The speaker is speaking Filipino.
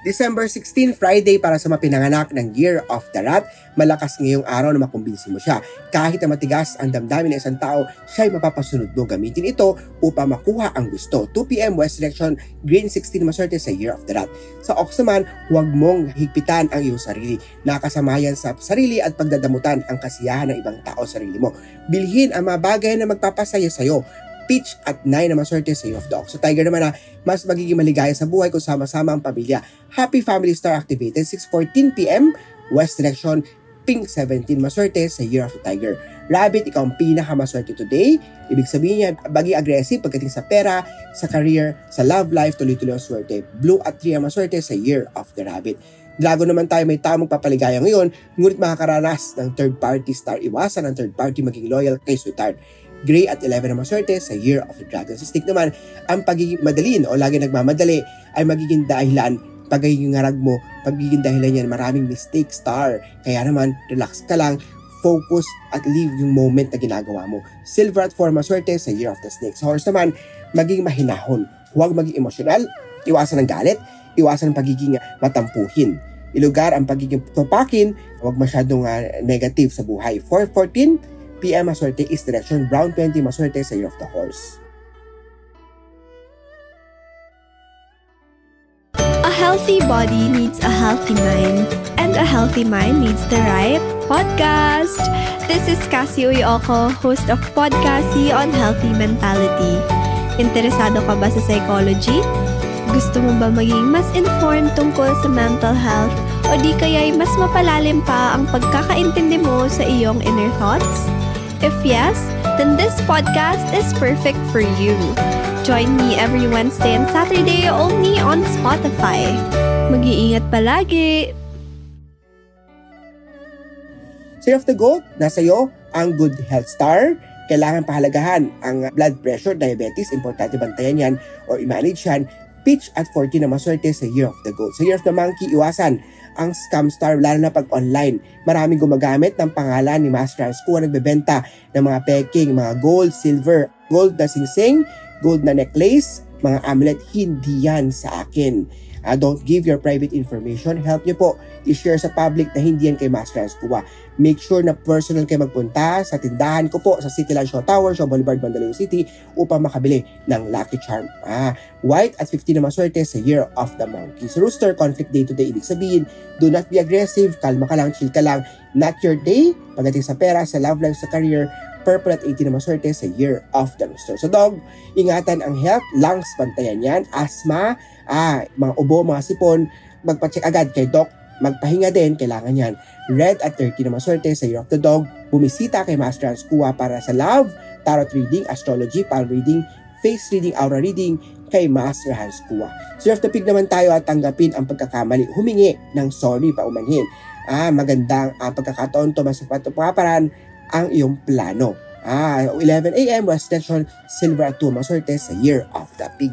December 16, Friday para sa mapinanganak ng Year of the Rat. Malakas ngayong araw na makumbinsi mo siya. Kahit na matigas ang damdamin ng isang tao, siya ay mapapasunod mo gamitin ito upang makuha ang gusto. 2pm West Direction, Green 16 maswerte sa Year of the Rat. Sa Ox naman, huwag mong higpitan ang iyong sarili. Nakasamayan sa sarili at pagdadamutan ang kasiyahan ng ibang tao sa sarili mo. Bilhin ang mga bagay na magpapasaya sa iyo Peach at 9 na maswerte sa Year of Ox. Sa Tiger naman na mas magiging maligaya sa buhay kung sama-sama ang pamilya. Happy Family Star activated 6.14pm, West Direction, Pink 17 maswerte sa Year of the Tiger. Rabbit, ikaw ang pinakamaswerte today. Ibig sabihin niya, baging aggressive pagdating sa pera, sa career, sa love life, tuloy-tuloy ang swerte. Blue at 3 ang maswerte sa Year of the Rabbit. Dragon naman tayo may tamang papaligaya ngayon, ngunit makakaranas ng third party star. Iwasan ang third party maging loyal kay sweetheart. Gray at 11 na maswerte sa Year of the Dragon. Sa stick naman, ang pagiging madalin o lagi nagmamadali ay magiging dahilan pagiging ngarag mo, pagiging dahilan yan, maraming mistake star. Kaya naman, relax ka lang, focus at leave yung moment na ginagawa mo. Silver at 4 maswerte sa Year of the Snake. Sa horse naman, maging mahinahon. Huwag maging emosyonal, iwasan ng galit, iwasan ng pagiging matampuhin. Ilugar ang pagiging tupakin, huwag masyadong uh, negative sa buhay. 414, PM maswerte is direction, brown 20 maswerte sa Year of the Horse. A healthy body needs a healthy mind, and a healthy mind needs the right podcast. This is Cassie Uyoko, host of Podcasty on Healthy Mentality. Interesado ka ba sa psychology? Gusto mo ba maging mas informed tungkol sa mental health o di kaya'y mas mapalalim pa ang pagkakaintindi mo sa iyong inner thoughts? If yes, then this podcast is perfect for you. Join me every Wednesday and Saturday only on Spotify. Mag-iingat palagi! State of the Gold, nasa iyo ang Good Health Star. Kailangan pahalagahan ang blood pressure, diabetes, importante bantayan yan or i-manage yan. Pitch at 14 na maswerte sa Year of the Goat. Sa Year of the Monkey, iwasan ang scam star lalo na pag online. Maraming gumagamit ng pangalan ni Master Hans Kua nagbebenta ng mga peking, mga gold, silver, gold na singsing, gold na necklace, mga amulet, hindi yan sa akin. Uh, don't give your private information. Help niyo po i-share sa public na hindi yan kay Master Hans Kua. Make sure na personal kayo magpunta sa tindahan ko po sa City Land Show Tower, Show Boulevard, Mandaluyong City upang makabili ng Lucky Charm. Ah, white at 15 na maswerte sa Year of the Monkeys. Rooster, conflict day today. Ibig sabihin, do not be aggressive, kalma ka lang, chill ka lang. Not your day. Pagdating sa pera, sa love life, sa career, purple at 18 na maswerte sa Year of the Rooster. So dog, ingatan ang health, lungs, bantayan yan, asthma, ah, mga ubo, mga sipon, magpa-check agad kay Doc Magpahinga din, kailangan yan. Red at 30 na maswerte sa Year of the Dog. Bumisita kay Master Hans Kua para sa love, tarot reading, astrology, palm reading, face reading, aura reading kay Master Hans Kua. So Year of the Pig naman tayo at tanggapin ang pagkakamali. Humingi ng sorry pa umanhin. Ah, magandang ang ah, pagkakataon to mas paparan ang iyong plano. Ah, 11 a.m. West Station, Silver at 2 maswerte sa Year of the Pig.